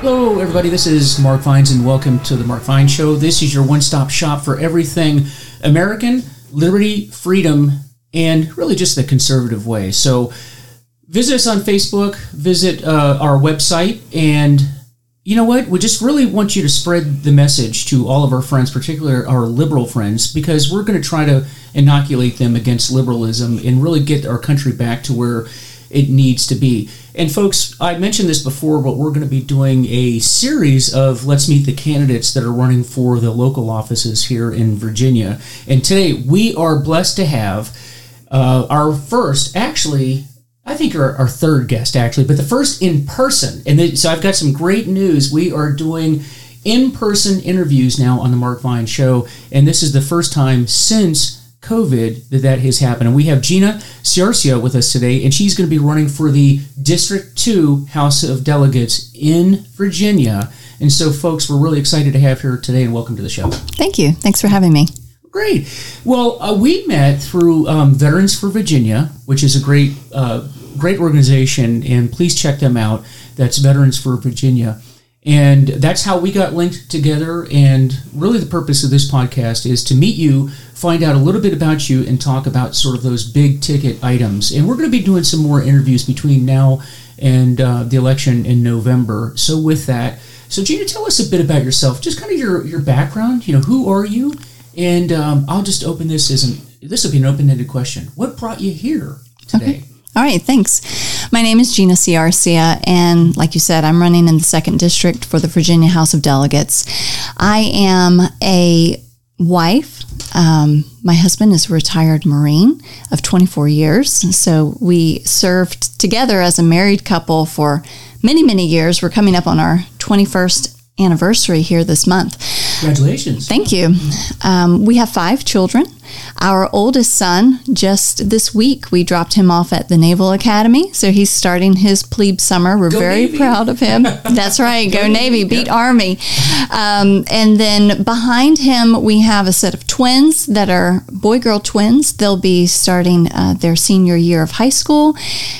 Hello, everybody. This is Mark Vines, and welcome to the Mark Vines Show. This is your one stop shop for everything American, liberty, freedom, and really just the conservative way. So, visit us on Facebook, visit uh, our website, and you know what? We just really want you to spread the message to all of our friends, particularly our liberal friends, because we're going to try to inoculate them against liberalism and really get our country back to where it needs to be. And folks, I mentioned this before, but we're going to be doing a series of Let's Meet the Candidates that are running for the local offices here in Virginia. And today we are blessed to have uh, our first, actually, I think our, our third guest, actually, but the first in person. And so I've got some great news. We are doing in person interviews now on the Mark Vine Show. And this is the first time since COVID that that has happened. And we have Gina Ciarcia with us today, and she's going to be running for the District 2 House of Delegates in Virginia. And so, folks, we're really excited to have her today, and welcome to the show. Thank you. Thanks for having me. Great. Well, uh, we met through um, Veterans for Virginia, which is a great, uh, great organization, and please check them out. That's Veterans for Virginia. And that's how we got linked together. And really, the purpose of this podcast is to meet you, find out a little bit about you, and talk about sort of those big ticket items. And we're going to be doing some more interviews between now and uh, the election in November. So, with that, so Gina, tell us a bit about yourself, just kind of your, your background. You know, who are you? And um, I'll just open this as an, this will be an open ended question. What brought you here today? Okay. All right, thanks. My name is Gina Ciarcia, and like you said, I'm running in the second district for the Virginia House of Delegates. I am a wife. Um, my husband is a retired Marine of 24 years, so we served together as a married couple for many, many years. We're coming up on our 21st anniversary here this month. Congratulations. Thank you. Um, we have five children. Our oldest son, just this week, we dropped him off at the Naval Academy. So he's starting his plebe summer. We're Go very Navy. proud of him. That's right. Go, Navy, beat Yep. Army. Um, and then behind him, we have a set of twins that are boy girl twins. They'll be starting uh, their senior year of high school.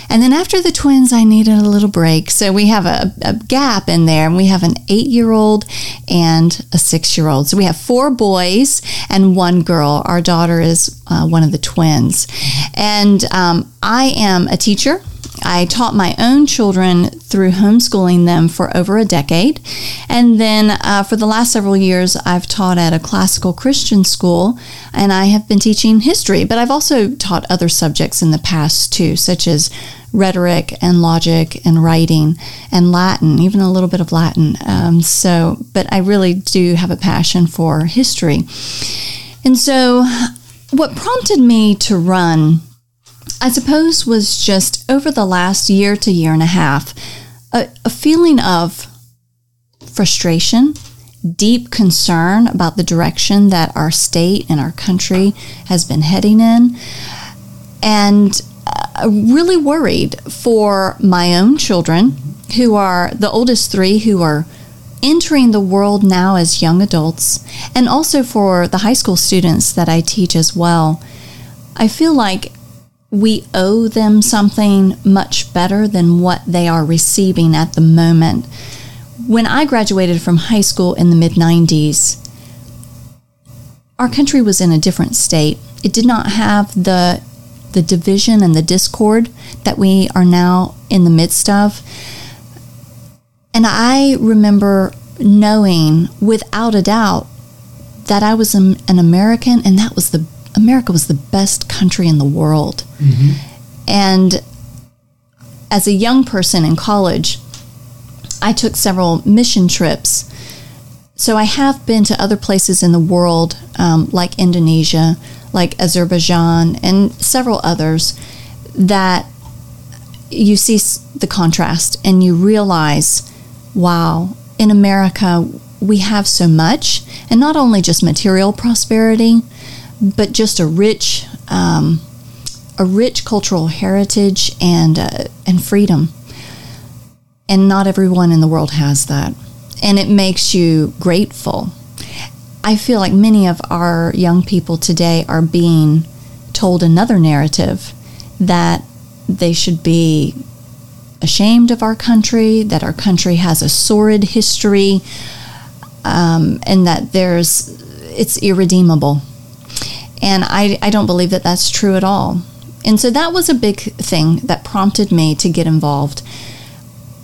And then after the twins, I needed a little break. So we have a, a gap in there, and we have an eight year old and a six year old. So we have four boys and one girl. Our daughter is uh, one of the twins. And um, I am a teacher. I taught my own children through homeschooling them for over a decade. And then uh, for the last several years, I've taught at a classical Christian school and I have been teaching history, but I've also taught other subjects in the past too, such as rhetoric and logic and writing and Latin, even a little bit of Latin. Um, so, but I really do have a passion for history. And so, what prompted me to run I suppose was just over the last year to year and a half a, a feeling of frustration, deep concern about the direction that our state and our country has been heading in, and uh, really worried for my own children, who are the oldest three, who are entering the world now as young adults, and also for the high school students that I teach as well. I feel like we owe them something much better than what they are receiving at the moment. When I graduated from high school in the mid 90s, our country was in a different state. It did not have the the division and the discord that we are now in the midst of. And I remember knowing without a doubt that I was an an American and that was the America was the best country in the world. And as a young person in college, I took several mission trips. So I have been to other places in the world, um, like Indonesia, like Azerbaijan, and several others, that you see the contrast and you realize, wow, in America, we have so much, and not only just material prosperity, but just a rich, um, a rich cultural heritage and uh, and freedom. And not everyone in the world has that, and it makes you grateful. I feel like many of our young people today are being told another narrative that they should be ashamed of our country, that our country has a sordid history, um, and that there's it's irredeemable. And I, I don't believe that that's true at all. And so that was a big thing that prompted me to get involved.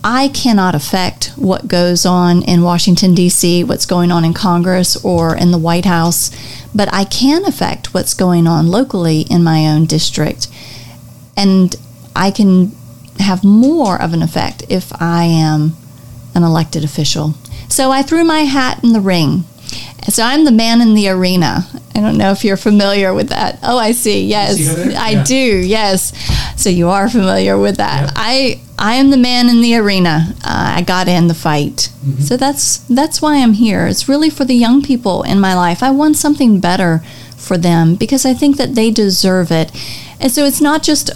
I cannot affect what goes on in Washington, D.C., what's going on in Congress or in the White House, but I can affect what's going on locally in my own district. And I can have more of an effect if I am an elected official. So I threw my hat in the ring so I'm the man in the arena. I don't know if you're familiar with that. Oh, I see. Yes, see I yeah. do. Yes. So you are familiar with that. I I am the man in the arena. Uh, I got in the fight. Mm-hmm. So that's that's why I'm here. It's really for the young people in my life. I want something better for them because I think that they deserve it. And so it's not just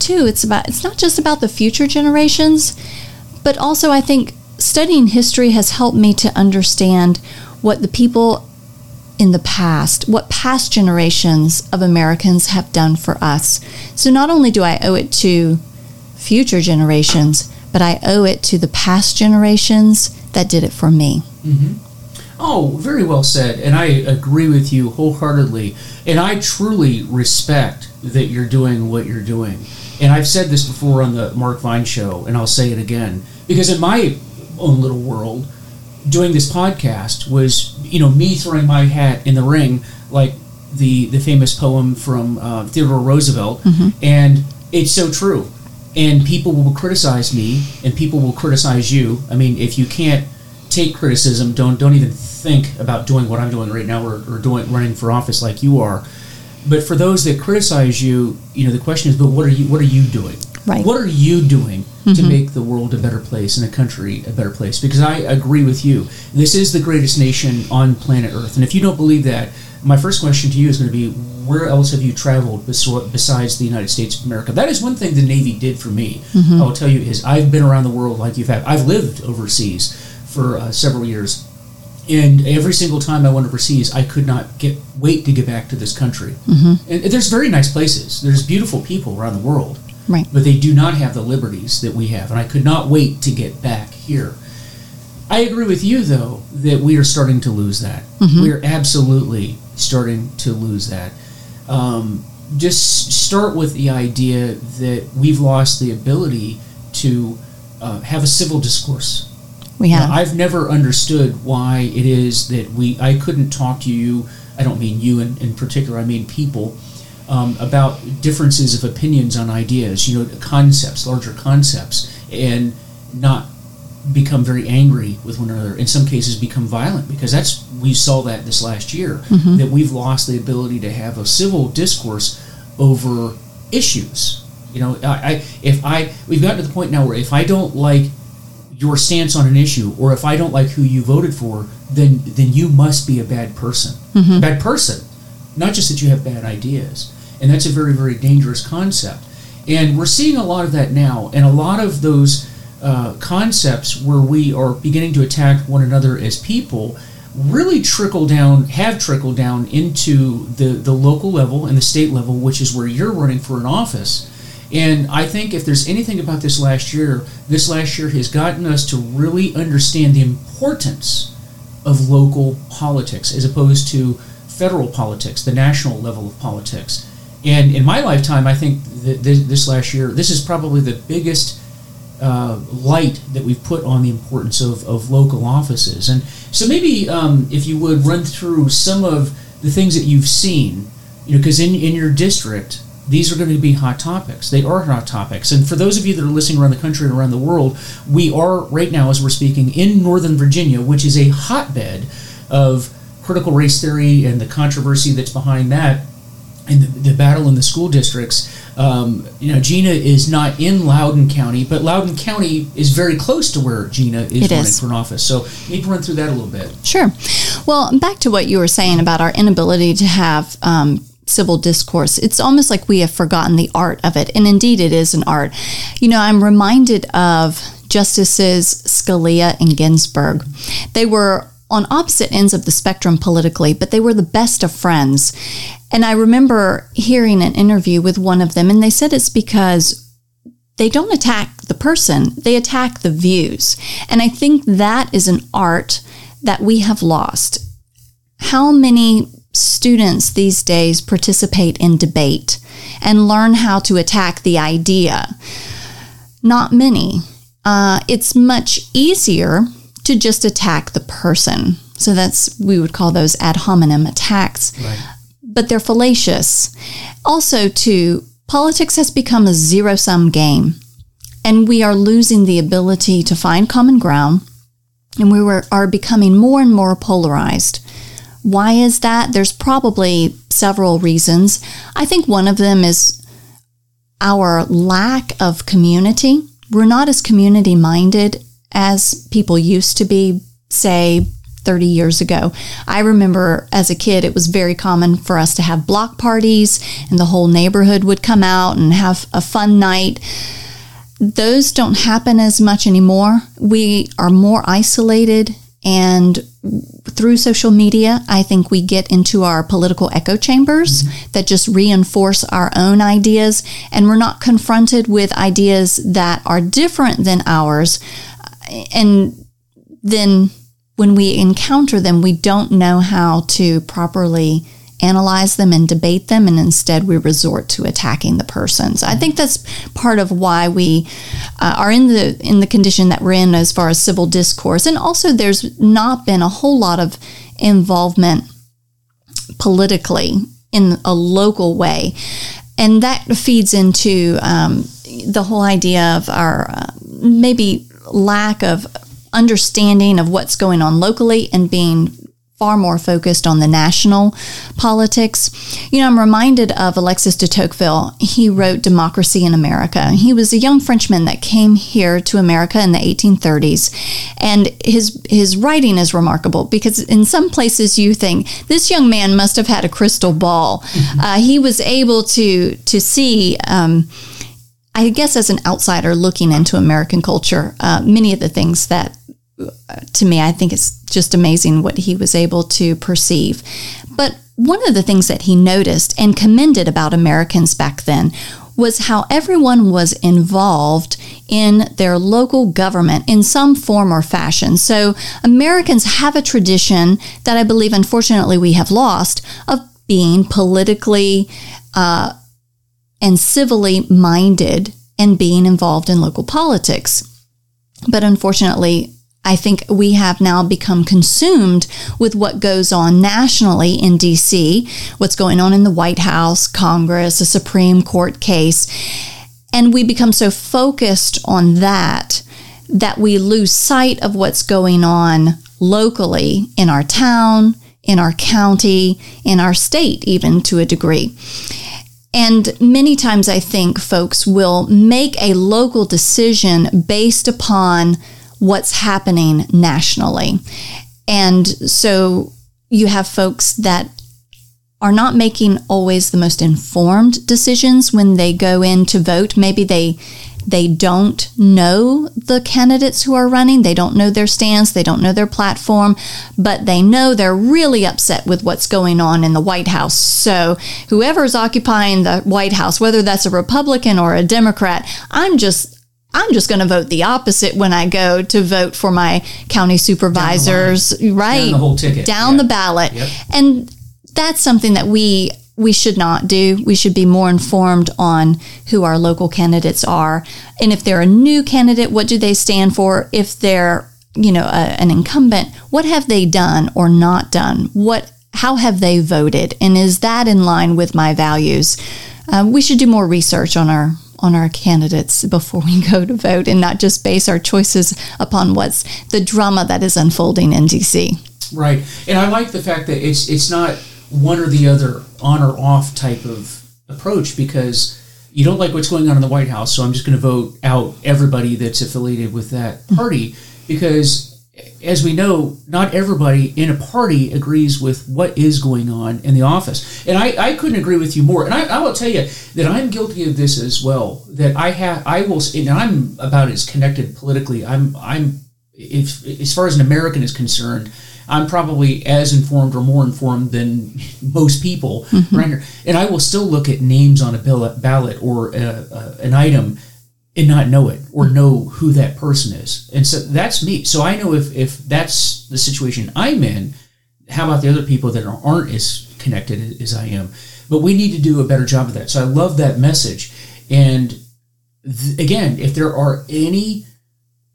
too. It's about it's not just about the future generations, but also I think studying history has helped me to understand what the people in the past, what past generations of Americans have done for us. So not only do I owe it to future generations, but I owe it to the past generations that did it for me. Mm-hmm. Oh, very well said. And I agree with you wholeheartedly. And I truly respect that you're doing what you're doing. And I've said this before on the Mark Vine show, and I'll say it again. Because in my own little world, doing this podcast was you know me throwing my hat in the ring like the the famous poem from uh, Theodore Roosevelt, mm-hmm. and it's so true. And people will criticize me, and people will criticize you. I mean, if you can't take criticism, don't don't even think about doing what I'm doing right now, or, or doing running for office like you are. But for those that criticize you, you know, the question is, but what are you what are you doing? Right. What are you doing mm-hmm. to make the world a better place and the country a better place? Because I agree with you. This is the greatest nation on planet Earth. And if you don't believe that, my first question to you is going to be where else have you traveled besides the United States of America? That is one thing the Navy did for me. Mm-hmm. I will tell you is I've been around the world like you've had. I've lived overseas for uh, several years. And every single time I went overseas, I could not get wait to get back to this country. Mm-hmm. And there's very nice places. There's beautiful people around the world. Right. But they do not have the liberties that we have. And I could not wait to get back here. I agree with you, though, that we are starting to lose that. Mm-hmm. We are absolutely starting to lose that. Um, just start with the idea that we've lost the ability to uh, have a civil discourse. We have. Now, I've never understood why it is that we. I couldn't talk to you. I don't mean you in, in particular. I mean people um, about differences of opinions on ideas, you know, concepts, larger concepts, and not become very angry with one another. In some cases, become violent because that's we saw that this last year mm-hmm. that we've lost the ability to have a civil discourse over issues. You know, I, I if I we've gotten to the point now where if I don't like your stance on an issue or if I don't like who you voted for, then then you must be a bad person. Mm-hmm. Bad person. Not just that you have bad ideas. And that's a very, very dangerous concept. And we're seeing a lot of that now. And a lot of those uh, concepts where we are beginning to attack one another as people really trickle down, have trickled down into the, the local level and the state level, which is where you're running for an office. And I think if there's anything about this last year, this last year has gotten us to really understand the importance of local politics as opposed to federal politics, the national level of politics. And in my lifetime, I think this last year, this is probably the biggest uh, light that we've put on the importance of, of local offices. And so maybe um, if you would run through some of the things that you've seen, you know, because in, in your district, these are going to be hot topics. They are hot topics. And for those of you that are listening around the country and around the world, we are right now, as we're speaking, in Northern Virginia, which is a hotbed of critical race theory and the controversy that's behind that and the, the, battle in the school districts. Um, you know, Gina is not in Loudoun County, but Loudoun County is very close to where Gina is it running is. for an office. So, need to run through that a little bit. Sure. Well, back to what you were saying about our inability to have. Um, civil discourse. It's almost like we have forgotten the art of it. And indeed, it is an art. You know, I'm reminded of Justices Scalia and Ginsburg. They were on opposite ends of the spectrum politically, but they were the best of friends. And I remember hearing an interview with one of them, and they said it's because they don't attack the person, they attack the views. And I think that is an art that we have lost. How many students these days participate in debate and learn how to attack the idea? Not many. Uh, it's much easier to just attack the person. So that's, we would call those ad hominem attacks. Right. But they're fallacious. Also, too, politics has become a zero sum game, and we are losing the ability to find common ground, and we were, are becoming more and more polarized. Why is that? There's probably several reasons. I think one of them is our lack of community. We're not as community minded as people used to be, say, 30 years ago. I remember as a kid, it was very common for us to have block parties and the whole neighborhood would come out and have a fun night. Those don't happen as much anymore. We are more isolated and through social media, I think we get into our political echo chambers mm-hmm. that just reinforce our own ideas, and we're not confronted with ideas that are different than ours. And then when we encounter them, we don't know how to properly analyze them and debate them, and instead we resort to attacking the person. So I think that's part of why we uh, are in the in the condition that we're in as far as civil discourse, and also there's not been a whole lot of involvement politically in a local way, and that feeds into um, the whole idea of our uh, maybe lack of understanding of what's going on locally and being far more focused on the national politics. You know, I'm reminded of Alexis de Tocqueville. He wrote Democracy in America. He was a young Frenchman that came here to America in the 1830s, and his his writing is remarkable because in some places you think this young man must have had a crystal ball. Mm-hmm. Uh, he was able to to see. Um, I guess as an outsider looking into American culture, uh, many of the things that to me, I think it's just amazing what he was able to perceive. But one of the things that he noticed and commended about Americans back then was how everyone was involved in their local government in some form or fashion. So Americans have a tradition that I believe, unfortunately, we have lost of being politically uh, and civilly minded and being involved in local politics. But unfortunately, I think we have now become consumed with what goes on nationally in DC, what's going on in the White House, Congress, a Supreme Court case. And we become so focused on that that we lose sight of what's going on locally in our town, in our county, in our state, even to a degree. And many times I think folks will make a local decision based upon what's happening nationally. And so you have folks that are not making always the most informed decisions when they go in to vote. Maybe they they don't know the candidates who are running. They don't know their stance. They don't know their platform, but they know they're really upset with what's going on in the White House. So, whoever's occupying the White House, whether that's a Republican or a Democrat, I'm just I'm just going to vote the opposite when I go to vote for my county supervisors, down right? Down the whole ticket. Down the ballot. Yep. And that's something that we we should not do. We should be more informed on who our local candidates are. And if they're a new candidate, what do they stand for? If they're, you know, a, an incumbent, what have they done or not done? What how have they voted? And is that in line with my values? Um, we should do more research on our on our candidates before we go to vote and not just base our choices upon what's the drama that is unfolding in DC. Right. And I like the fact that it's it's not one or the other on or off type of approach because you don't like what's going on in the White House, so I'm just going to vote out everybody that's affiliated with that mm. party because as we know, not everybody in a party agrees with what is going on in the office. And I, I couldn't agree with you more. And I, I will tell you that I'm guilty of this as well. That I have, I will, and I'm about as connected politically. I'm, I'm, if as far as an American is concerned, I'm probably as informed or more informed than most people mm-hmm. right here. And I will still look at names on a ballot or a, a, an item and not know it or know who that person is. And so that's me. So I know if if that's the situation I'm in, how about the other people that aren't as connected as I am? But we need to do a better job of that. So I love that message. And th- again, if there are any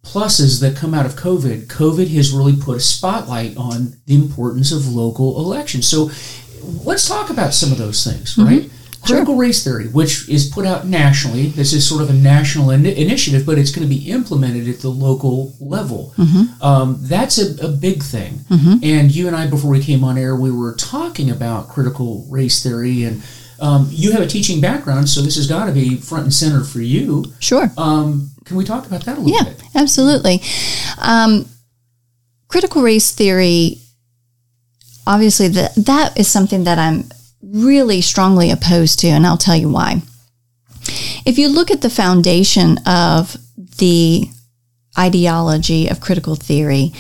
pluses that come out of COVID, COVID has really put a spotlight on the importance of local elections. So let's talk about some of those things, mm-hmm. right? Critical race theory, which is put out nationally, this is sort of a national in- initiative, but it's going to be implemented at the local level. Mm-hmm. Um, that's a, a, big thing. Mm-hmm. And you and I, before we came on air, we were talking about critical race theory, and um, you have a teaching background, so this has got to be front and center for you. Sure. Um, can we talk about that a little yeah, bit? Yeah, absolutely. Um, critical race theory obviously that that is something that I'm really strongly opposed to, and I'll tell you why. If you look at the foundation of the ideology of critical theory,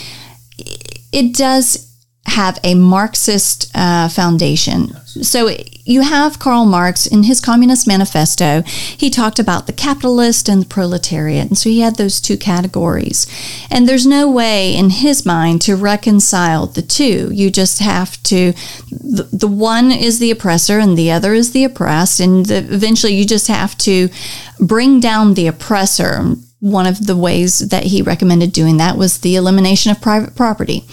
it does have a Marxist uh, foundation. So you have Karl Marx in his Communist Manifesto. He talked about the capitalist and the proletariat. And so he had those two categories. And there's no way in his mind to reconcile the two. You just have to, the, the one is the oppressor and the other is the oppressed. And the, eventually you just have to bring down the oppressor. One of the ways that he recommended doing that was the elimination of private property.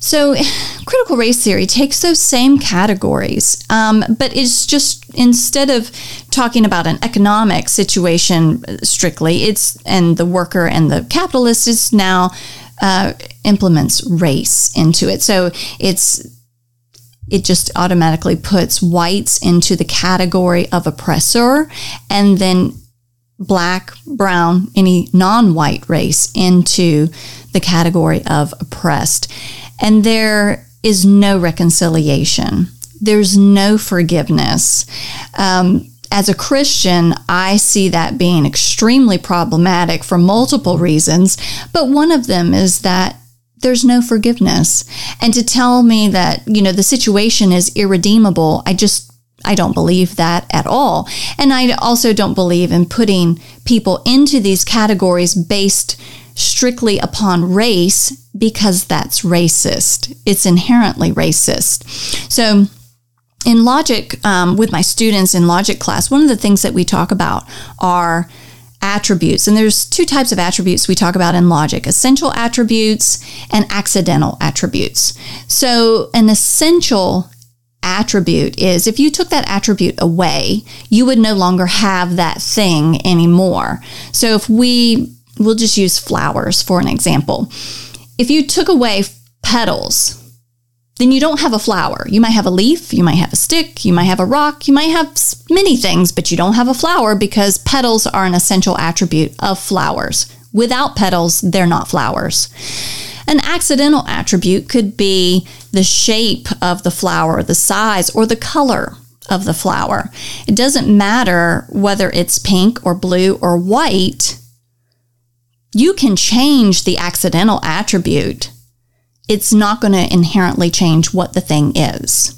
So, critical race theory takes those same categories, um, but it's just instead of talking about an economic situation strictly, it's and the worker and the capitalist is now uh, implements race into it. So it's it just automatically puts whites into the category of oppressor, and then black, brown, any non-white race into the category of oppressed and there is no reconciliation. There's no forgiveness. Um, as a Christian, I see that being extremely problematic for multiple reasons, but one of them is that there's no forgiveness. And to tell me that, you know, the situation is irredeemable, I just I don't believe that at all. And I also don't believe in putting people into these categories based strictly upon race because that's racist. It's inherently racist. So, in logic, um, with my students in logic class, one of the things that we talk about are attributes. And there's two types of attributes we talk about in logic essential attributes and accidental attributes. So, an essential attribute is if you took that attribute away, you would no longer have that thing anymore. So, if we we'll just use flowers for an example. If you took away petals, then you don't have a flower. You might have a leaf, you might have a stick, you might have a rock, you might have many things, but you don't have a flower because petals are an essential attribute of flowers. Without petals, they're not flowers. An accidental attribute could be the shape of the flower, the size, or the color of the flower. It doesn't matter whether it's pink or blue or white you can change the accidental attribute. It's not going to inherently change what the thing is.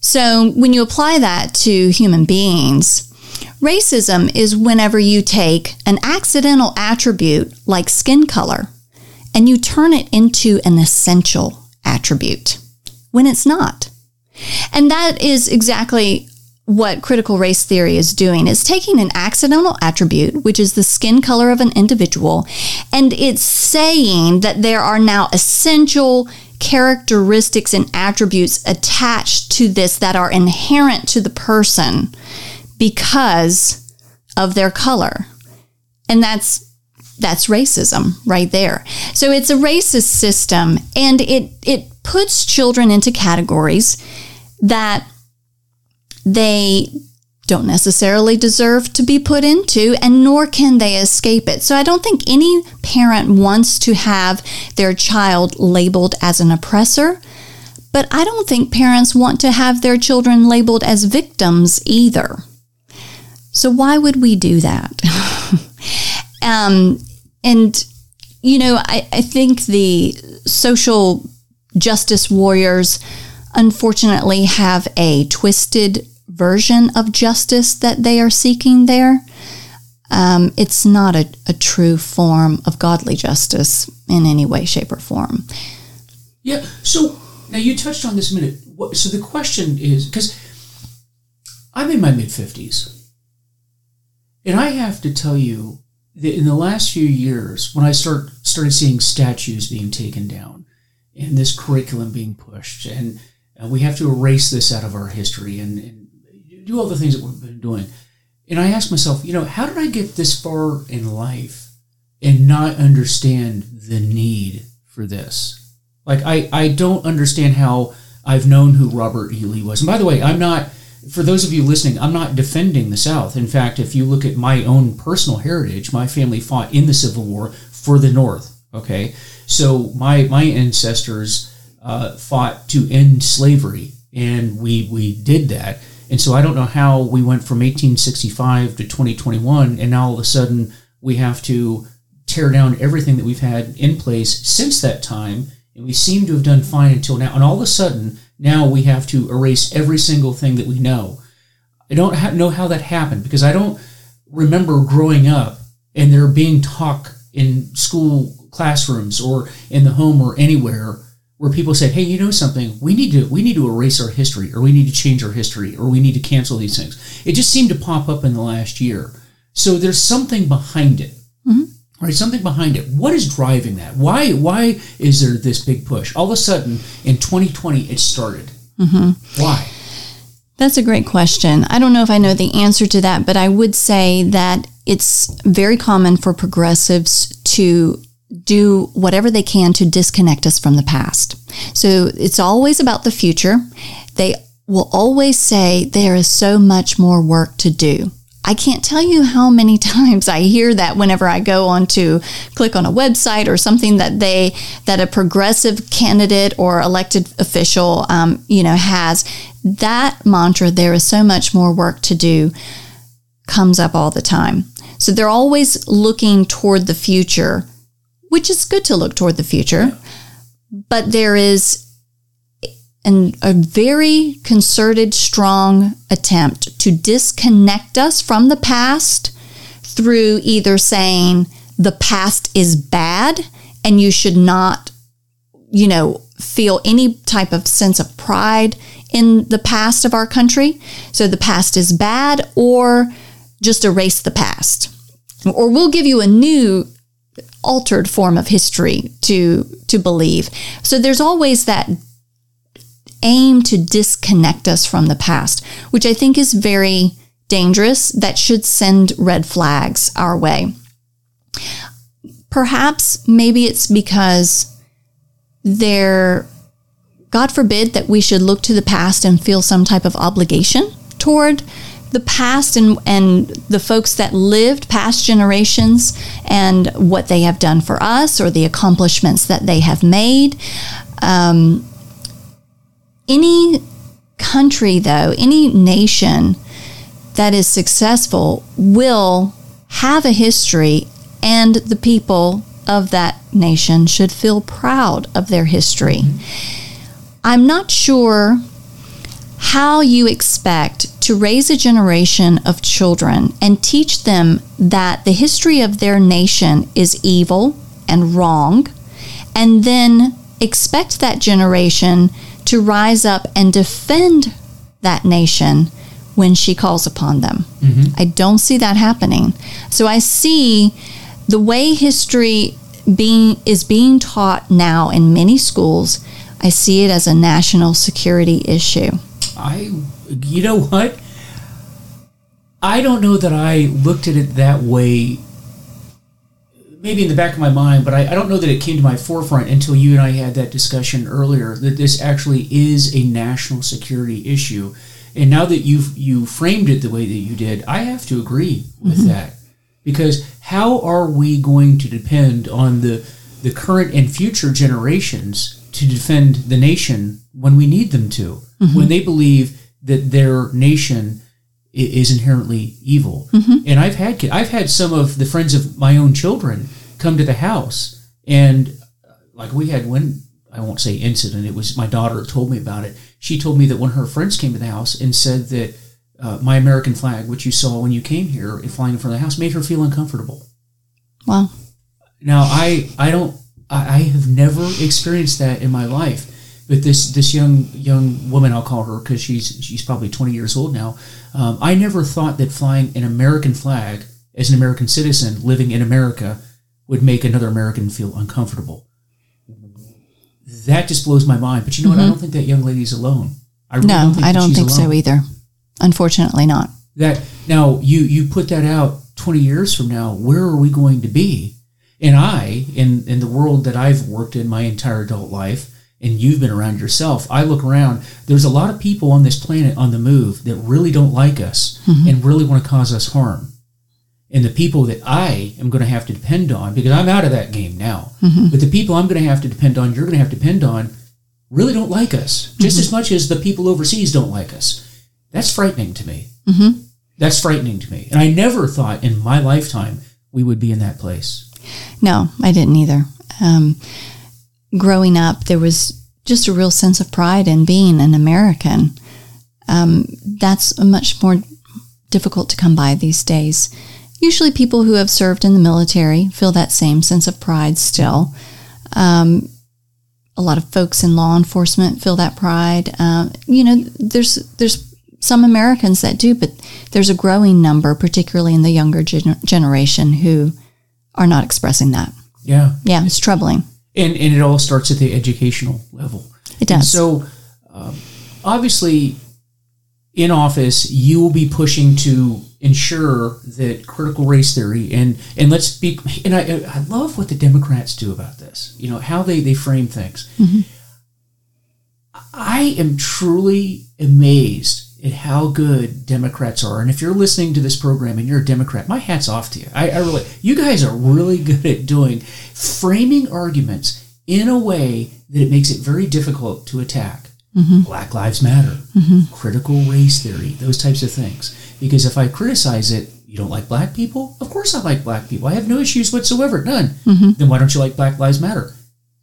So when you apply that to human beings, racism is whenever you take an accidental attribute like skin color and you turn it into an essential attribute when it's not. And that is exactly what critical race theory is doing is taking an accidental attribute, which is the skin color of an individual, and it's saying that there are now essential characteristics and attributes attached to this that are inherent to the person because of their color. And that's that's racism right there. So it's a racist system and it it puts children into categories that they don't necessarily deserve to be put into, and nor can they escape it. So I don't think any parent wants to have their child labeled as an oppressor, but I don't think parents want to have their children labeled as victims either. So why would we do that? um, and, you know, I, I think the social justice warriors unfortunately have a twisted version of justice that they are seeking there. um, it's not a, a true form of godly justice in any way, shape, or form. Yeah. So now you touched on this a minute. So the question is because I'm in my mid 50s, and I have to tell you that in the last few years, when I start started seeing statues being taken down and this curriculum being pushed, and, and we have to erase this out of our history and, and do all the things that we've been doing. And I ask myself, you know, how did I get this far in life and not understand the need for this? Like, I, I don't understand how I've known who Robert E. Lee was. And by the way, I'm not, for those of you listening, I'm not defending the South. In fact, if you look at my own personal heritage, my family fought in the Civil War for the North. Okay. So my, my ancestors uh, fought to end slavery, and we, we did that. And so I don't know how we went from 1865 to 2021, and now all of a sudden we have to tear down everything that we've had in place since that time and we seem to have done fine until now. And all of a sudden, now we have to erase every single thing that we know. I don't ha- know how that happened because I don't remember growing up and there being talk in school classrooms or in the home or anywhere where people said, "Hey, you know something? We need to we need to erase our history, or we need to change our history, or we need to cancel these things." It just seemed to pop up in the last year. So there's something behind it. Mm-hmm right? Something behind it. What is driving that? Why why is there this big push? All of a sudden, in 2020, it started. Mm-hmm. Why? That's a great question. I don't know if I know the answer to that, but I would say that it's very common for progressives to do whatever they can to disconnect us from the past. So it's always about the future. They will always say there is so much more work to do. I can't tell you how many times I hear that whenever I go on to click on a website or something that they that a progressive candidate or elected official, um, you know, has that mantra. There is so much more work to do. Comes up all the time. So they're always looking toward the future, which is good to look toward the future. But there is and a very concerted, strong attempt to disconnect us from the past through either saying the past is bad and you should not, you know, feel any type of sense of pride in the past of our country. So the past is bad, or just erase the past. Or we'll give you a new altered form of history to to believe. So there's always that aim to disconnect us from the past, which I think is very dangerous. That should send red flags our way. Perhaps maybe it's because there, God forbid that we should look to the past and feel some type of obligation toward the past and, and the folks that lived past generations and what they have done for us or the accomplishments that they have made. Um, any country, though, any nation that is successful will have a history, and the people of that nation should feel proud of their history. I'm not sure how you expect to raise a generation of children and teach them that the history of their nation is evil and wrong, and then expect that generation to rise up and defend that nation when she calls upon them. Mm-hmm. I don't see that happening. So I see the way history being is being taught now in many schools. I see it as a national security issue. I you know what? I don't know that I looked at it that way maybe in the back of my mind, but I, I, don't know that it came to my forefront until you and I had that discussion earlier that this actually is a national security issue. And now that you've you framed it the way that you did, I have to agree with mm-hmm. that. Because how are we going to depend on the the current and future generations to defend the nation when we need them to? Mm-hmm. When they believe that their nation is inherently evil. Mm-hmm. And I've had I've had some of the friends of my own children come to the house, and uh, like we had one I won't say incident. It was my daughter told me about it. She told me that one of her friends came to the house and said that uh, my American flag, which you saw when you came here, flying in front of the house, made her feel uncomfortable. Wow. Now I I don't I, I have never experienced that in my life. But this this young young woman, I'll call her because she's she's probably 20 years old now. Um, I never thought that flying an American flag as an American citizen living in America would make another American feel uncomfortable. That just blows my mind. But you know what? I don't think that young lady's alone. I really No, don't think I don't think so either. Unfortunately, not. That now you you put that out 20 years from now, where are we going to be? And I, in in the world that I've worked in my entire adult life, and you've been around yourself, I look around. There's a lot of people on this planet on the move that really don't like us and really want to cause us harm. And the people that I am going to have to depend on, because I'm out of that game now, but the people I'm going to have to depend on, you're going to have to depend on, really don't like us just as much as the people overseas don't like us. That's frightening to me. Mm-hmm. That's frightening to me. And I never thought in my lifetime we would be in that place. No, I didn't either. Um, growing up, there was just a real sense of pride in being an American. Um, that's much more difficult to come by these days. Usually, people who have served in the military feel that same sense of pride still. Um, a lot of folks in law enforcement feel that pride. Uh, you know, there's there's some Americans that do, but there's a growing number, particularly in the younger gen- generation, who are not expressing that. Yeah. Yeah, it's troubling. And, and it all starts at the educational level. It And does. so, um, obviously, in office, you will be pushing to ensure that critical race theory and and let's be And I I love what the Democrats do about this. You know how they they frame things. I am truly amazed at how good Democrats are. And if you're listening to this program and you're a Democrat, my hat's off to you. I, I really, you guys are really good at doing framing arguments in a way that it makes it very difficult to attack. Mm-hmm. Black Lives Matter, mm-hmm. critical race theory, those types of things. Because if I criticize it, you don't like black people? Of course I like black people. I have no issues whatsoever, none. Mm-hmm. Then why don't you like Black Lives Matter?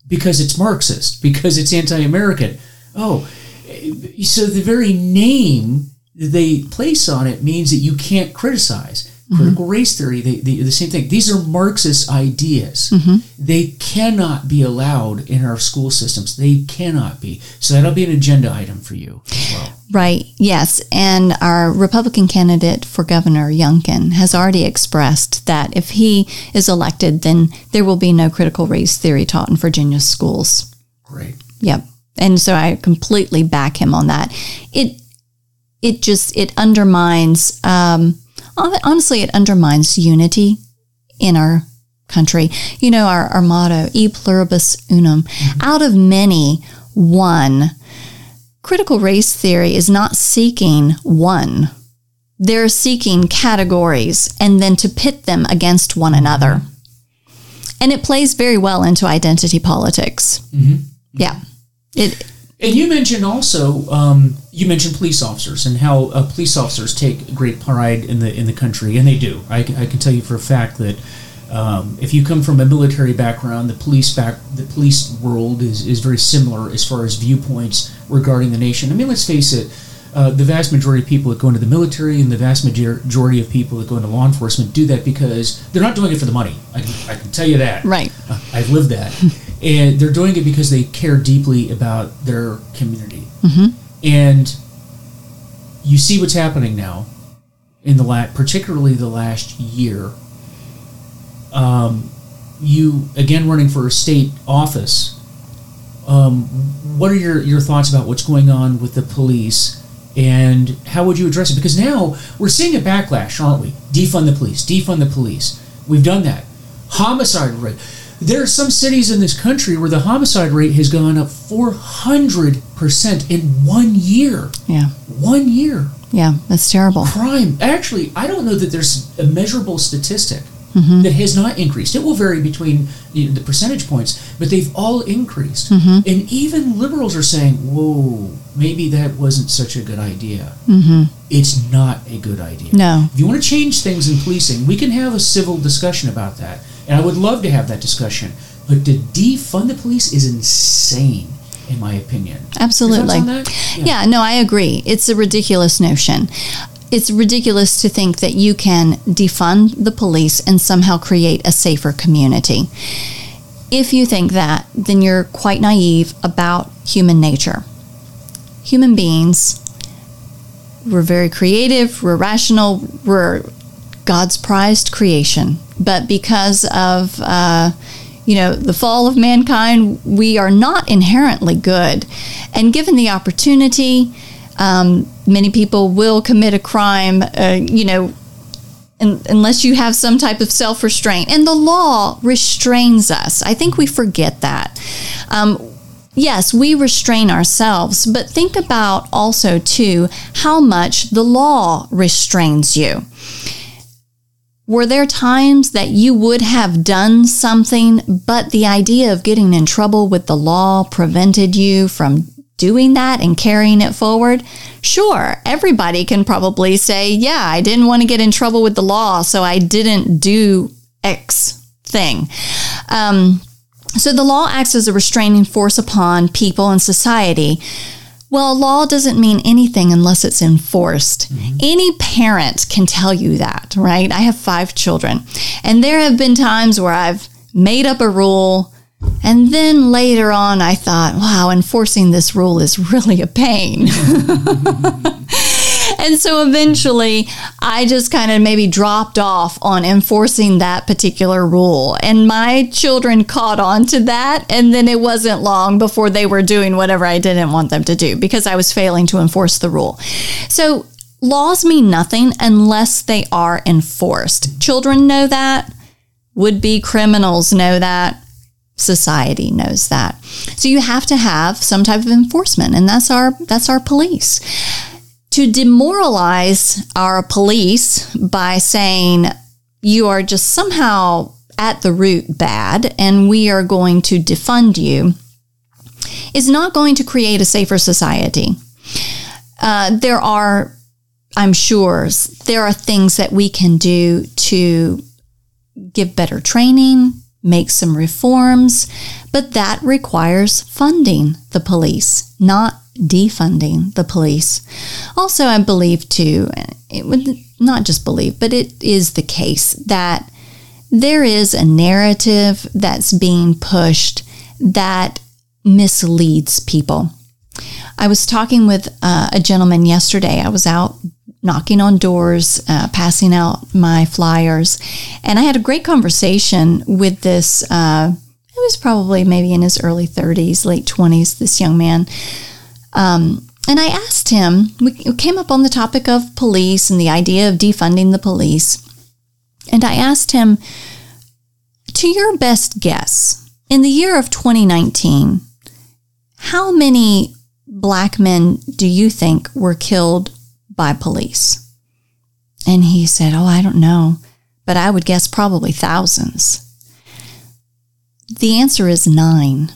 Because it's Marxist, because it's anti American. Oh, so the very name they place on it means that you can't criticize. Critical mm-hmm. race theory, they, they, the same thing. These are Marxist ideas. Mm-hmm. They cannot be allowed in our school systems. They cannot be. So that'll be an agenda item for you as well. Right, yes. And our Republican candidate for governor, Youngkin, has already expressed that if he is elected, then there will be no critical race theory taught in Virginia schools. Great. Yep. And so I completely back him on that. It it just it undermines um honestly it undermines unity in our country. You know our, our motto, e pluribus unum. Mm-hmm. Out of many, one. Critical race theory is not seeking one. They're seeking categories and then to pit them against one mm-hmm. another. And it plays very well into identity politics. Mm-hmm. Yeah. It And you mentioned also, um, you mentioned police officers and how uh, police officers take great pride in the in the country, and they do. I can, I can tell you for a fact that um, if you come from a military background, the police back the police world is, is very similar as far as viewpoints regarding the nation. I mean, let's face it. Uh, the vast majority of people that go into the military and the vast majority of people that go into law enforcement do that because they're not doing it for the money. I can, I can tell you that. right. Uh, I've lived that. and they're doing it because they care deeply about their community. And you see what's happening now in the la- particularly the last year. Um, you again running for a state office. Um, what are your, your thoughts about what's going on with the police and how would you address it? Because now we're seeing a backlash, aren't we? Defund the police, defund the police. We've done that. Homicide rate. There are some cities in this country where the homicide rate has gone up 400% in one year. Yeah. One year. Yeah. That's terrible. Crime. Actually, I don't know that there's a measurable statistic Mm-hmm. that has not increased. It will vary between you know, the percentage points, but they've all increased. Mm-hmm. And even liberals are saying, whoa, maybe that wasn't such a good idea. Mm-hmm. It's not a good idea. No. If you want to change things in policing, we can have a civil discussion about that. And I would love to have that discussion. But to defund the police is insane, in my opinion. Absolutely. that? Yeah. no, I agree. It's a ridiculous notion. it's ridiculous to think that you can defund the police and somehow create a safer community. If you think that, then you're quite naive about human nature. Human beings, we're very creative, we're rational, we're God's prized creation. But because of, uh, you know, the fall of mankind, we are not inherently good. And given the opportunity, um, many people will commit a crime, uh, you know, in, unless you have some type of self restraint. And the law restrains us. I think we forget that. Um, yes, we restrain ourselves, but think about also, too, how much the law restrains you. Were there times that you would have done something, but the idea of getting in trouble with the law prevented you from doing that and carrying it forward? Sure, everybody can probably say, yeah, I didn't want to get in trouble with the law, so I didn't do X thing. Um, so the law acts as a restraining force upon people and society. Well, law doesn't mean anything unless it's enforced. Mm-hmm. Any parent can tell you that, right? I have five children, and there have been times where I've made up a rule. And then later on, I thought, wow, enforcing this rule is really a pain. and so eventually I just kind of maybe dropped off on enforcing that particular rule. And my children caught on to that. And then it wasn't long before they were doing whatever I didn't want them to do because I was failing to enforce the rule. So laws mean nothing unless they are enforced. Children know that. Would be criminals know that society knows that. So you have to have some type of enforcement and that's our that's our police to demoralize our police by saying you are just somehow at the root bad and we are going to defund you is not going to create a safer society. Uh, there are, I'm sure, there are things that we can do to give better training, make some reforms, but that requires funding the police, not defunding the police. Also, I believe too, it would not just believe, but it is the case that there is a narrative that's being pushed that misleads people. I was talking with uh, a gentleman yesterday. I was out knocking on doors, uh, passing out my flyers, and I had a great conversation with this. Uh, it was probably maybe in his early 30s, late 20s, this young man um, and I asked him, we came up on the topic of police and the idea of defunding the police. And I asked him, to your best guess, in the year of 2019, how many black men do you think were killed by police? And he said, Oh, I don't know, but I would guess probably thousands. The answer is nine.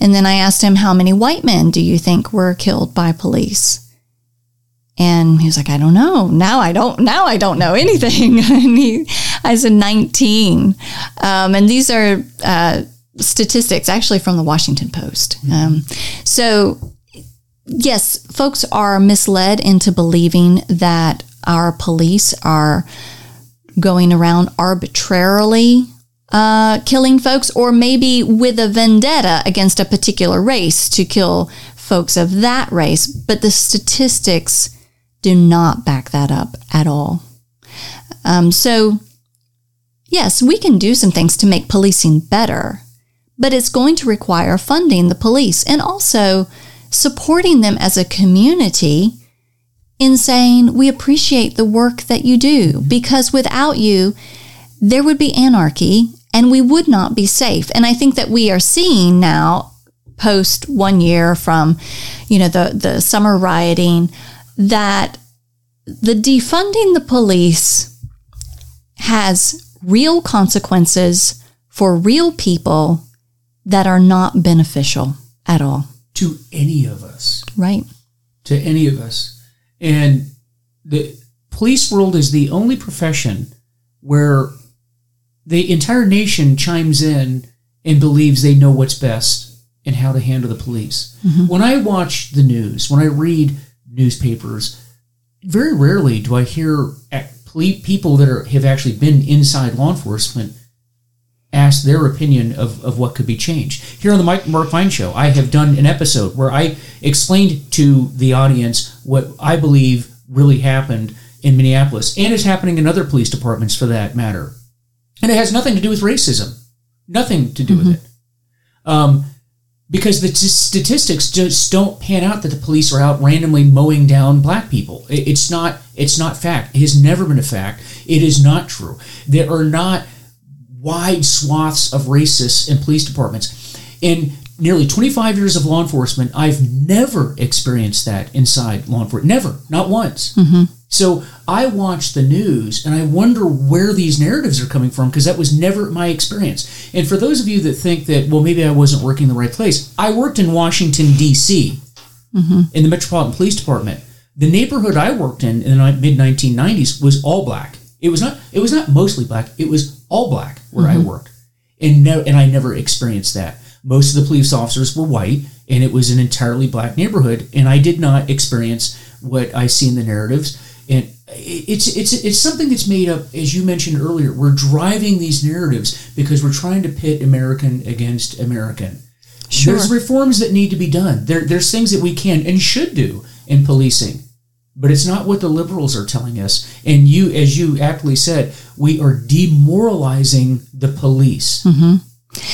And then I asked him, How many white men do you think were killed by police? And he was like, I don't know. Now I don't. Now I don't know anything. and he, I said 19. Um, and these are uh, statistics actually from the Washington Post. Mm-hmm. Um, so yes, folks are misled into believing that our police are going around arbitrarily uh, killing folks, or maybe with a vendetta against a particular race to kill folks of that race. But the statistics do not back that up at all. Um, so, yes, we can do some things to make policing better, but it's going to require funding the police and also supporting them as a community in saying, we appreciate the work that you do because without you, there would be anarchy and we would not be safe. And I think that we are seeing now, post one year from, you know, the, the summer rioting, that the defunding the police has real consequences for real people that are not beneficial at all. To any of us. Right. To any of us. And the police world is the only profession where the entire nation chimes in and believes they know what's best and how to handle the police. Mm-hmm. When I watch the news, when I read newspapers, very rarely do I hear people that are, have actually been inside law enforcement ask their opinion of, of what could be changed. Here on the Mike Mark Fine Show, I have done an episode where I explained to the audience what I believe really happened in Minneapolis and is happening in other police departments for that matter. And it has nothing to do with racism, nothing to do with it. Um, because the t- statistics just don't pan out that the police are out randomly mowing down black people. It- It's not. It's not fact. It has never been a fact. It is not true. There are not wide swaths of racists in police departments. In nearly 25 years of law enforcement, I've never experienced that inside law enforcement. Never, not once. So I watch the news and I wonder where these narratives are coming from because that was never my experience. And for those of you that think that, well, maybe I wasn't working in the right place, I worked in Washington, D.C., mm-hmm. in the Metropolitan Police Department. The neighborhood I worked in in the mid 1990s was all black. It was not. It was not mostly black. It was all black where I mm-hmm. worked, and no, and I never experienced that. Most of the police officers were white, and it was an entirely black neighborhood, and I did not experience what I see in the narratives. It's it's it's something that's made up, as you mentioned earlier. We're driving these narratives because we're trying to pit American against American. Sure. There's reforms that need to be done. There, there's things that we can and should do in policing, but it's not what the liberals are telling us. And you, as you aptly said, we are demoralizing the police. Mm-hmm.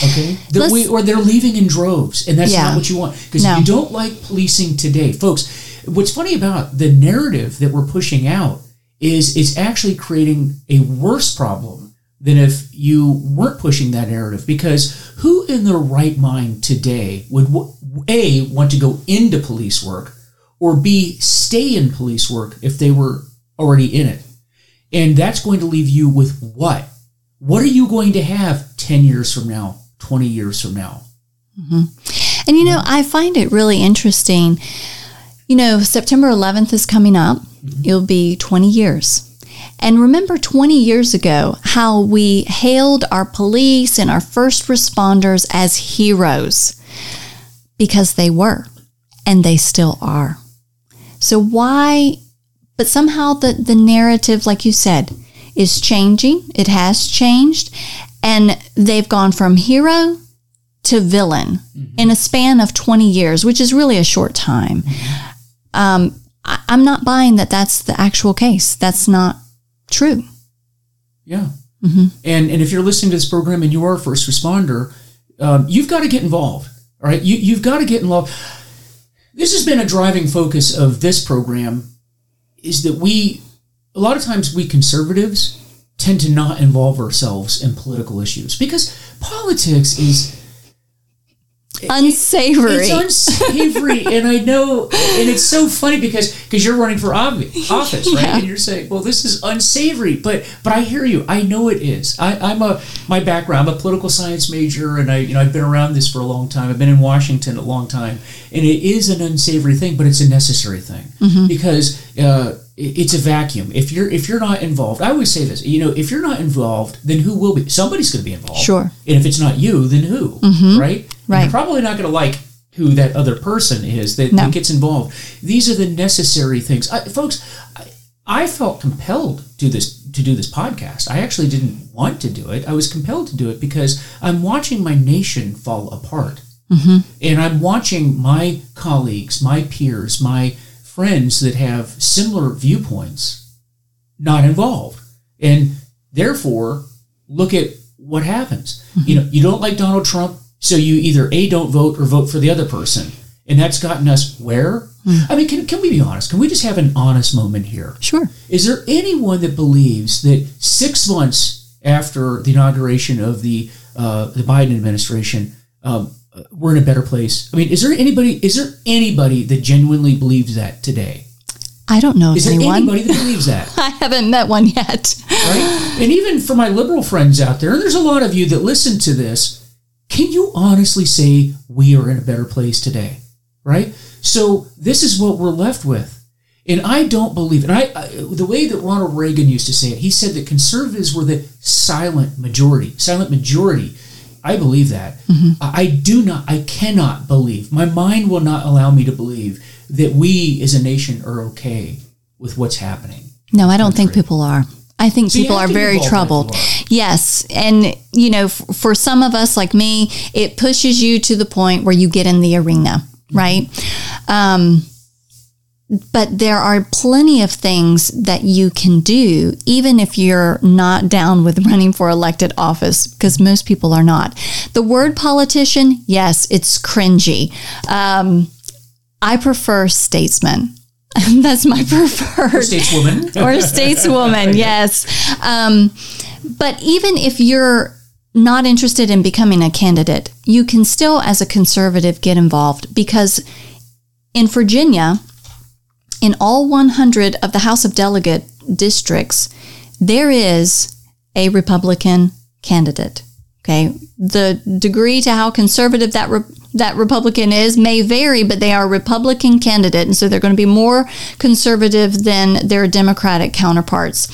Okay, that Let's- we or they're leaving in droves, and that's Yeah. not what you want. Because No. you don't like policing today, folks. What's funny about the narrative that we're pushing out is it's actually creating a worse problem than if you weren't pushing that narrative. Because who in their right mind today would a want to go into police work, or b stay in police work if they were already in it? And that's going to leave you with what? What are you going to have 10 years from now, 20 years from now? Mm-hmm. And you know, I find it really interesting. You know, September 11th is coming up. Mm-hmm. It'll be 20 years. And remember 20 years ago how we hailed our police and our first responders as heroes because they were and they still are. So why but somehow the the narrative like you said is changing. It has changed and they've gone from hero to villain mm-hmm. in a span of 20 years, which is really a short time. Mm-hmm. Um, I, I'm not buying that that's the actual case. That's not true. Yeah. And and if you're listening to this program and you are a first responder, um, you've got to get involved. All right, you you've got to get involved. This has been a driving focus of this program, is that we a lot of times we conservatives tend to not involve ourselves in political issues because politics is Unsavory. it's unsavory, and I know, and it's so funny because because you're running for office, right? Yeah. And you're saying, "Well, this is unsavory," but but I hear you. I know it is. I, I'm a my background. I'm a political science major, and I you know I've been around this for a long time. I've been in Washington a long time, and it is an unsavory thing, but it's a necessary thing because uh, it's a vacuum. If you're if you're not involved, I always say this. You know, if you're not involved, then who will be? Somebody's going to be involved. Sure. And if it's not you, then who? Right. Right. You're probably not going to like who that other person is that, No. that gets involved. These are the necessary things, I, folks. I, I felt compelled to this to do this podcast. I actually didn't want to do it. I was compelled to do it because I'm watching my nation fall apart, mm-hmm. and I'm watching my colleagues, my peers, my friends that have similar viewpoints not involved, and therefore look at what happens. You mm-hmm. know, you don't like Donald Trump, so you either a don't vote or vote for the other person, and that's gotten us where. I mean, can, can we be honest? Can we just have an honest moment here? Sure. Is there anyone that believes that six months after the inauguration of the uh, the Biden administration, um, we're in a better place? I mean, is there anybody? Is there anybody that genuinely believes that today? I don't know Is there anyone. anybody that believes that? I haven't met one yet. right? And even for my liberal friends out there, and there's a lot of you that listen to this, can you honestly say we are in a better place today? Right? So this is what we're left with. And I don't believe it. And I, I the way that Ronald Reagan used to say it, he said that conservatives were the silent majority. Silent majority. I believe that. Mm-hmm. I, I do not, I cannot believe. My mind will not allow me to believe that we as a nation are okay with what's happening. No, I don't think people are. I think people are very troubled. like you are. Yes. And, you know, f- for some of us like me, it pushes you to the point where you get in the arena, right? Um, but there are plenty of things that you can do, even if you're not down with running for elected office, because most people are not. The word politician, yes, it's cringy. Um, I prefer statesman. That's my preferred Stateswoman. or a stateswoman, yes. Um, but even if you're not interested in becoming a candidate, you can still, as a conservative, get involved because in Virginia, in all 100 of the House of Delegate districts, there is a Republican candidate. Okay, the degree to how conservative that re- that Republican is may vary, but they are a Republican candidate, and so they're going to be more conservative than their Democratic counterparts.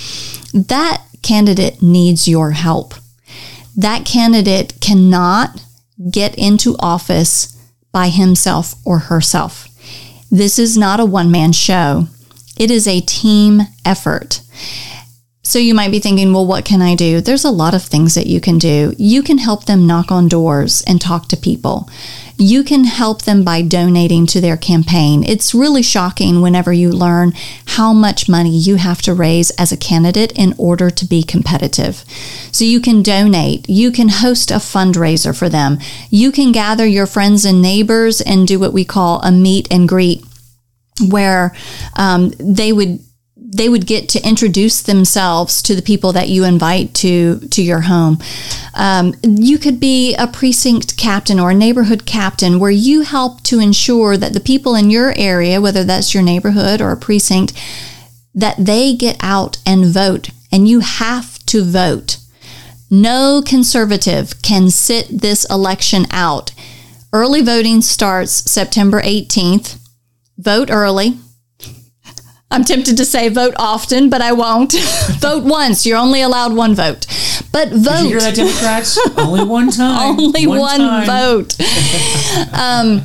That candidate needs your help. That candidate cannot get into office by himself or herself. This is not a one man show. It is a team effort. So you might be thinking, well, what can I do? There's a lot of things that you can do. You can help them knock on doors and talk to people. You can help them by donating to their campaign. It's really shocking whenever you learn how much money you have to raise as a candidate in order to be competitive. So you can donate, you can host a fundraiser for them, you can gather your friends and neighbors and do what we call a meet and greet where um, they would they would get to introduce themselves to the people that you invite to to your home. Um, you could be a precinct captain or a neighborhood captain where you help to ensure that the people in your area, whether that's your neighborhood or a precinct, that they get out and vote, and you have to vote. No conservative can sit this election out. Early voting starts September 18th. Vote early. I'm tempted to say vote often, but I won't. vote once. You're only allowed one vote. But vote. Did you hear that, Democrats? Only one time. Only one, time. vote. um,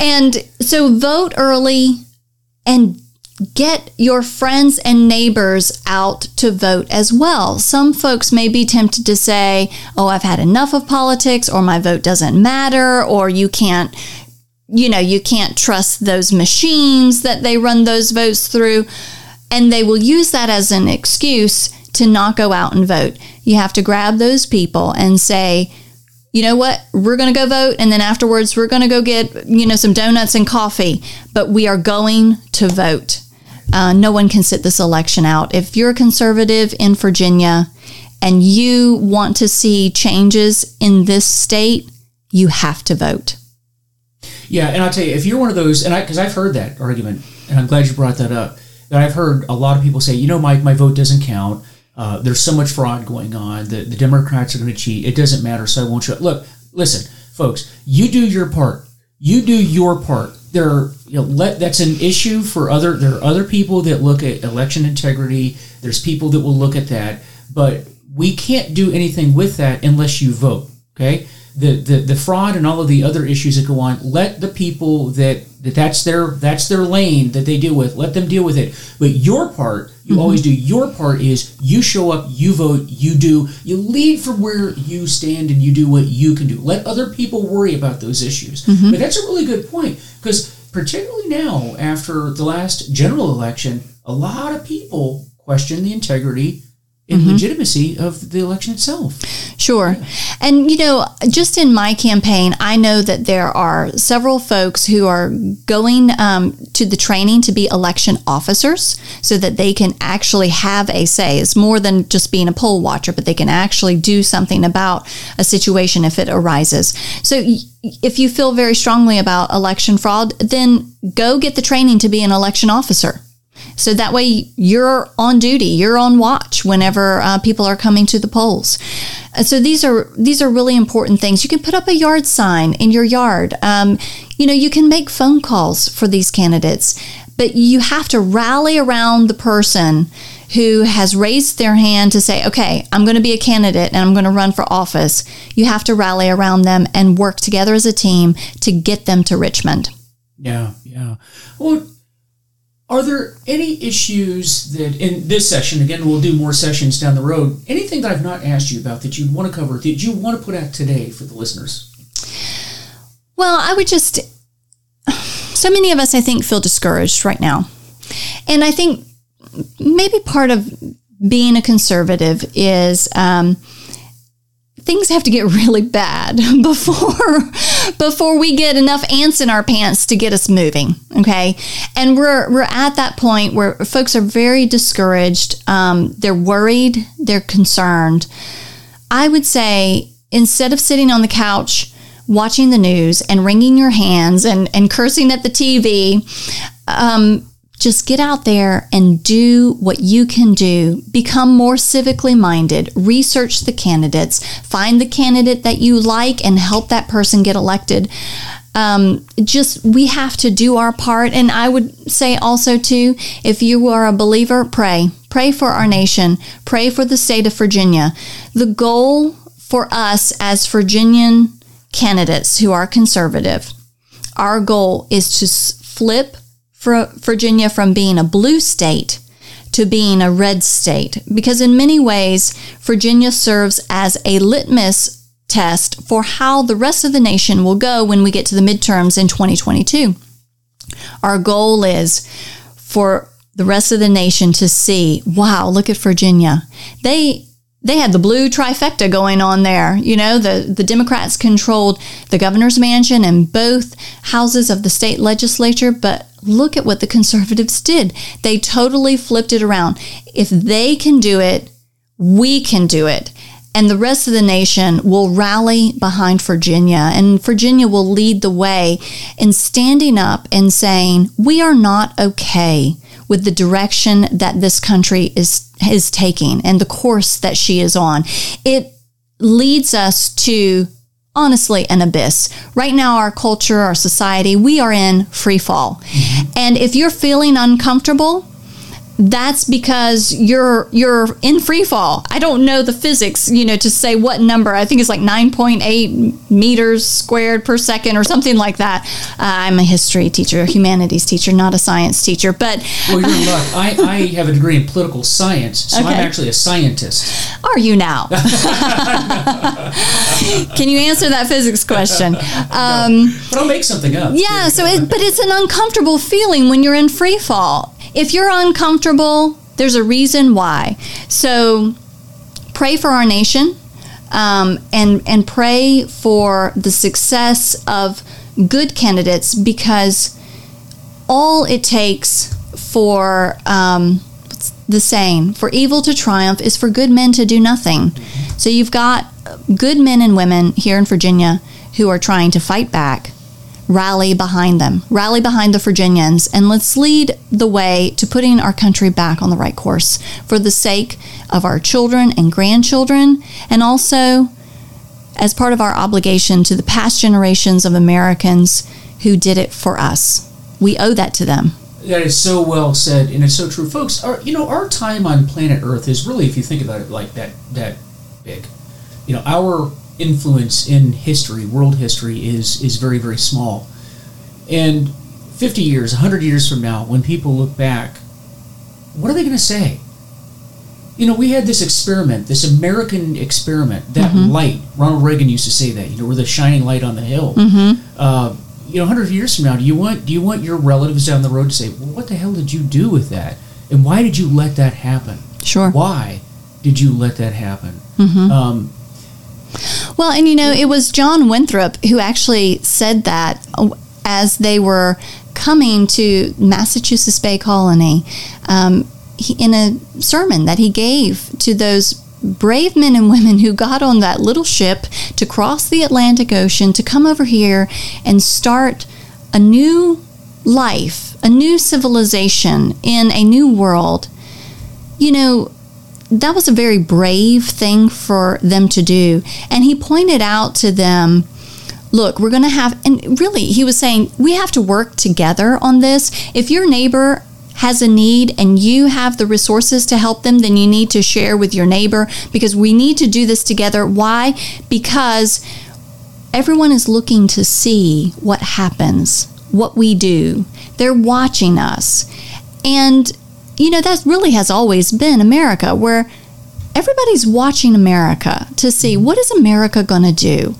and so vote early and get your friends and neighbors out to vote as well. Some folks may be tempted to say, oh, I've had enough of politics, or my vote doesn't matter, or you can't. You know, you can't trust those machines that they run those votes through. And they will use that as an excuse to not go out and vote. You have to grab those people and say, you know what, we're going to go vote. And then afterwards, we're going to go get, you know, some donuts and coffee, but we are going to vote. Uh, no one can sit this election out. If you're a conservative in Virginia and you want to see changes in this state, you have to vote. Yeah, and I'll tell you, if you're one of those, and I because I've heard that argument, and I'm glad you brought that up. That I've heard a lot of people say, you know, Mike, my vote doesn't count. Uh, there's so much fraud going on. The, the Democrats are going to cheat. It doesn't matter, so I won't show. Look, listen, folks, you do your part. You do your part. There, are, you know, let that's an issue for other. There are other people that look at election integrity. There's people that will look at that, but we can't do anything with that unless you vote. Okay, the the, the fraud and all of the other issues that go on. Let the people that, that that's their that's their lane that they deal with. Let them deal with it. But your part, you mm-hmm. always do. Your part is you show up, you vote, you do, you lead from where you stand, and you do what you can do. Let other people worry about those issues. Mm-hmm. But that's a really good point because particularly now after the last general election, a lot of people question the integrity and legitimacy of the election itself. Sure. And, you know, just in my campaign, I know that there are several folks who are going um, to the training to be election officers so that they can actually have a say. It's more than just being a poll watcher, but they can actually do something about a situation if it arises. So, y- if you feel very strongly about election fraud, then go get the training to be an election officer. So that way you're on duty, you're on watch whenever uh, people are coming to the polls. Uh, So these are these are really important things. You can put up a yard sign in your yard. Um, you know, you can make phone calls for these candidates, but you have to rally around the person who has raised their hand to say, "Okay, I'm going to be a candidate and I'm going to run for office." You have to rally around them and work together as a team to get them to Richmond. Yeah, yeah. Well, are there any issues that in this session again we'll do more sessions down the road anything that i've not asked you about that you'd want to cover that you want to put out today for the listeners? Well i would just so many of us i think feel discouraged right now. And i think maybe part of being a conservative is um, things have to get really bad before before we get enough ants in our pants to get us moving okay? And we're we're at that point where folks are very discouraged um, they're worried they're concerned. I would say instead of sitting on the couch watching the news and wringing your hands and, and cursing at the tv um, just get out there and do what you can do. Become more civically minded. Research the candidates. Find the candidate that you like and help that person get elected. Um, just we have to do our part. And I would say also, too, if you are a believer, pray. Pray for our nation. Pray for the state of Virginia. The goal for us as Virginian candidates who are conservative, our goal is to flip Virginia from being a blue state to being a red state because, in many ways, Virginia serves as a litmus test for how the rest of the nation will go when we get to the midterms in 2022. Our goal is for the rest of the nation to see, wow, look at Virginia. They they had the blue trifecta going on there. You know, the, the Democrats controlled the governor's mansion and both houses of the state legislature, but look at what the conservatives did. They totally flipped it around. If they can do it, we can do it. And the rest of the nation will rally behind Virginia, and Virginia will lead the way in standing up and saying, We are not okay with the direction that this country is is taking and the course that she is on. It leads us to honestly an abyss. Right now our culture, our society, we are in free fall. Mm-hmm. And if you're feeling uncomfortable, that's because you're you're in free fall. I don't know the physics, you know, to say what number. I think it's like 9.8 meters squared per second or something like that. Uh, I'm a history teacher, a humanities teacher, not a science teacher. But well, you're in luck. I, I have a degree in political science, so okay. I'm actually a scientist. Are you now? Can you answer that physics question? Um, no, but I'll make something up. Yeah. So, it, but it's an uncomfortable feeling when you're in free fall if you're uncomfortable, there's a reason why. So pray for our nation um, and, and pray for the success of good candidates because all it takes for um, the saying for evil to triumph is for good men to do nothing. So you've got good men and women here in Virginia who are trying to fight back rally behind them, rally behind the Virginians, and let's lead the way to putting our country back on the right course for the sake of our children and grandchildren, and also as part of our obligation to the past generations of Americans who did it for us. We owe that to them. That is so well said, and it's so true, folks. Our, you know, our time on planet Earth is really, if you think about it, like that, that big. You know, our influence in history, world history, is is very very small. And 50 years, 100 years from now, when people look back, what are they going to say? You know, we had this experiment, this American experiment, that mm-hmm. light. Ronald Reagan used to say that. You know, we're the shining light on the hill. Mm-hmm. Uh, you know, 100 years from now, do you want do you want your relatives down the road to say, "Well, what the hell did you do with that? And why did you let that happen? Sure. Why did you let that happen?" Mm-hmm. Um, well, and you know, it was John Winthrop who actually said that as they were coming to Massachusetts Bay Colony um, he, in a sermon that he gave to those brave men and women who got on that little ship to cross the Atlantic Ocean to come over here and start a new life, a new civilization in a new world. You know, that was a very brave thing for them to do. And he pointed out to them, look, we're going to have, and really, he was saying, we have to work together on this. If your neighbor has a need and you have the resources to help them, then you need to share with your neighbor because we need to do this together. Why? Because everyone is looking to see what happens, what we do. They're watching us. And, you know, that really has always been America, where everybody's watching America to see what is America going to do.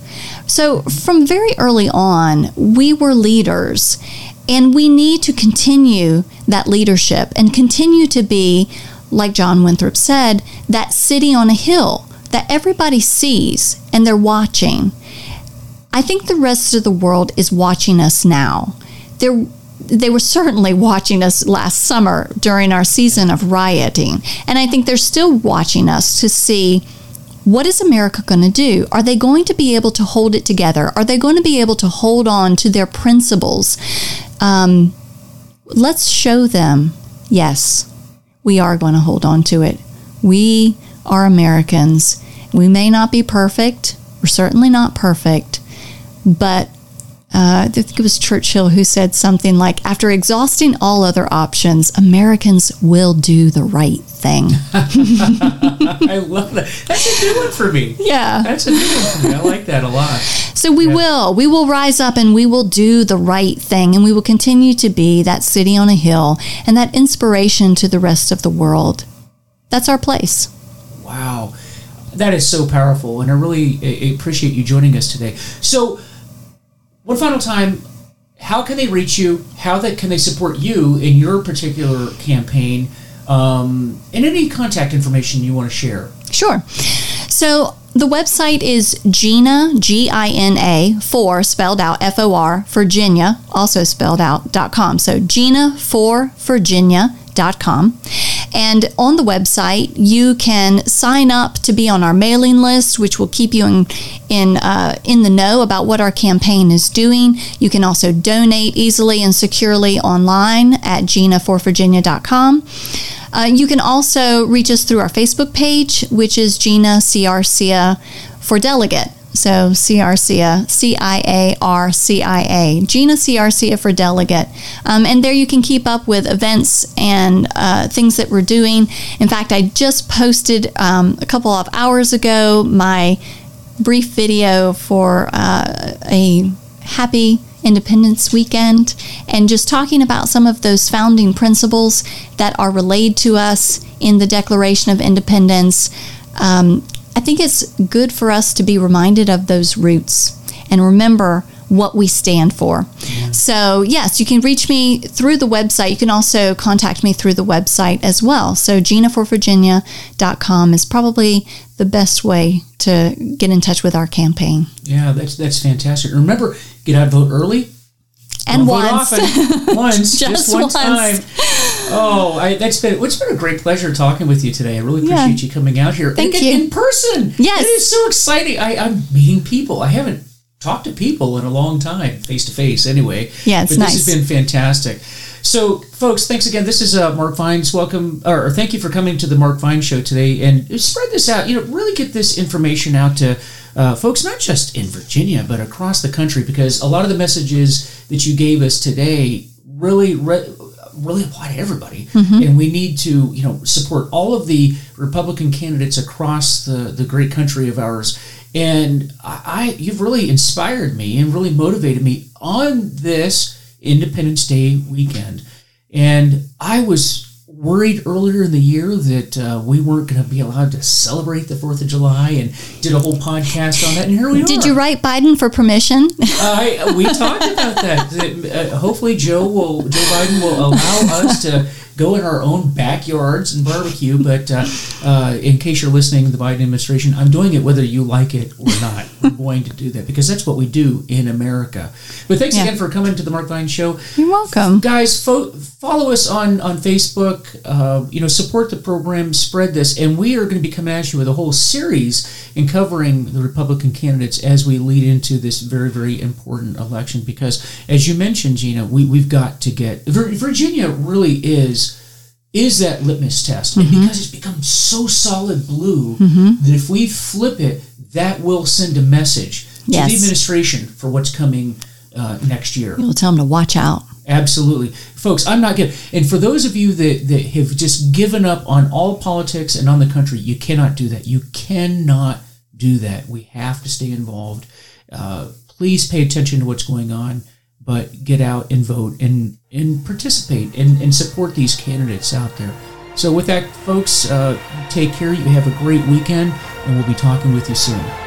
So from very early on, we were leaders and we need to continue that leadership and continue to be, like John Winthrop said, that city on a hill that everybody sees and they're watching. I think the rest of the world is watching us now. They're they were certainly watching us last summer during our season of rioting. And I think they're still watching us to see what is America going to do? Are they going to be able to hold it together? Are they going to be able to hold on to their principles? Um, let's show them, yes, we are going to hold on to it. We are Americans. We may not be perfect. We're certainly not perfect, but uh, I think it was Churchill who said something like, after exhausting all other options, Americans will do the right thing. I love that. That's a new one for me. Yeah. That's a new one for me. I like that a lot. So we yeah. will. We will rise up and we will do the right thing and we will continue to be that city on a hill and that inspiration to the rest of the world. That's our place. Wow. That is so powerful. And I really appreciate you joining us today. So, one final time, how can they reach you? How that can they support you in your particular campaign? Um, and any contact information you want to share. Sure. So the website is Gina, G I N A, for spelled out, F O R, Virginia, also spelled out, dot com. So Gina for Virginia dot com. And on the website, you can sign up to be on our mailing list, which will keep you in in uh, in the know about what our campaign is doing. You can also donate easily and securely online at ginaforvirginia.com. Uh, you can also reach us through our Facebook page, which is Gina Ciarcia for Delegate. So Ciarcia, C-I-A-R-C-I-A, Gina Ciarcia for delegate. Um, and there you can keep up with events and uh, things that we're doing. In fact, I just posted um, a couple of hours ago my brief video for uh, a happy Independence Weekend and just talking about some of those founding principles that are relayed to us in the Declaration of Independence. Um, I think it's good for us to be reminded of those roots and remember what we stand for. Yeah. So, yes, you can reach me through the website. You can also contact me through the website as well. So, ginaforvirginia.com is probably the best way to get in touch with our campaign. Yeah, that's that's fantastic. Remember, get out vote early and Don't once. once, just, just one once. time. Oh, I, that's been it's been a great pleasure talking with you today. I really appreciate yeah. you coming out here. Thank and, you in person. Yes, it is so exciting. I, I'm meeting people. I haven't talked to people in a long time, face to face. Anyway, yeah, it's but nice. This has been fantastic. So, folks, thanks again. This is uh, Mark Vines. Welcome, or thank you for coming to the Mark Vines Show today, and spread this out. You know, really get this information out to uh, folks, not just in Virginia, but across the country, because a lot of the messages that you gave us today really. Re- really apply to everybody mm-hmm. and we need to you know support all of the republican candidates across the the great country of ours and I, I you've really inspired me and really motivated me on this Independence Day weekend. And I was worried earlier in the year that uh, we weren't going to be allowed to celebrate the Fourth of July, and did a whole podcast on that. And here we did are. Did you write Biden for permission? uh, we talked about that. that uh, hopefully, Joe will Joe Biden will allow us to go in our own backyards and barbecue. But uh, uh, in case you're listening, the Biden administration, I'm doing it whether you like it or not. We're going to do that because that's what we do in America. But thanks yeah. again for coming to the Mark Vine Show. You're welcome, guys. Fo- follow us on on Facebook. Uh, you know, support the program, spread this, and we are going to be coming at you with a whole series in covering the Republican candidates as we lead into this very very important election. Because as you mentioned, Gina, we we've got to get Virginia really is is that litmus test. Mm-hmm. Because it's become so solid blue mm-hmm. that if we flip it, that will send a message to the administration for what's coming uh, next year. You'll tell them to watch out. Absolutely. Folks, I'm not getting, and for those of you that, that have just given up on all politics and on the country, you cannot do that. You cannot do that. We have to stay involved. Uh, please pay attention to what's going on, but get out and vote. And and participate and, and support these candidates out there. So, with that, folks, uh, take care. You have a great weekend, and we'll be talking with you soon.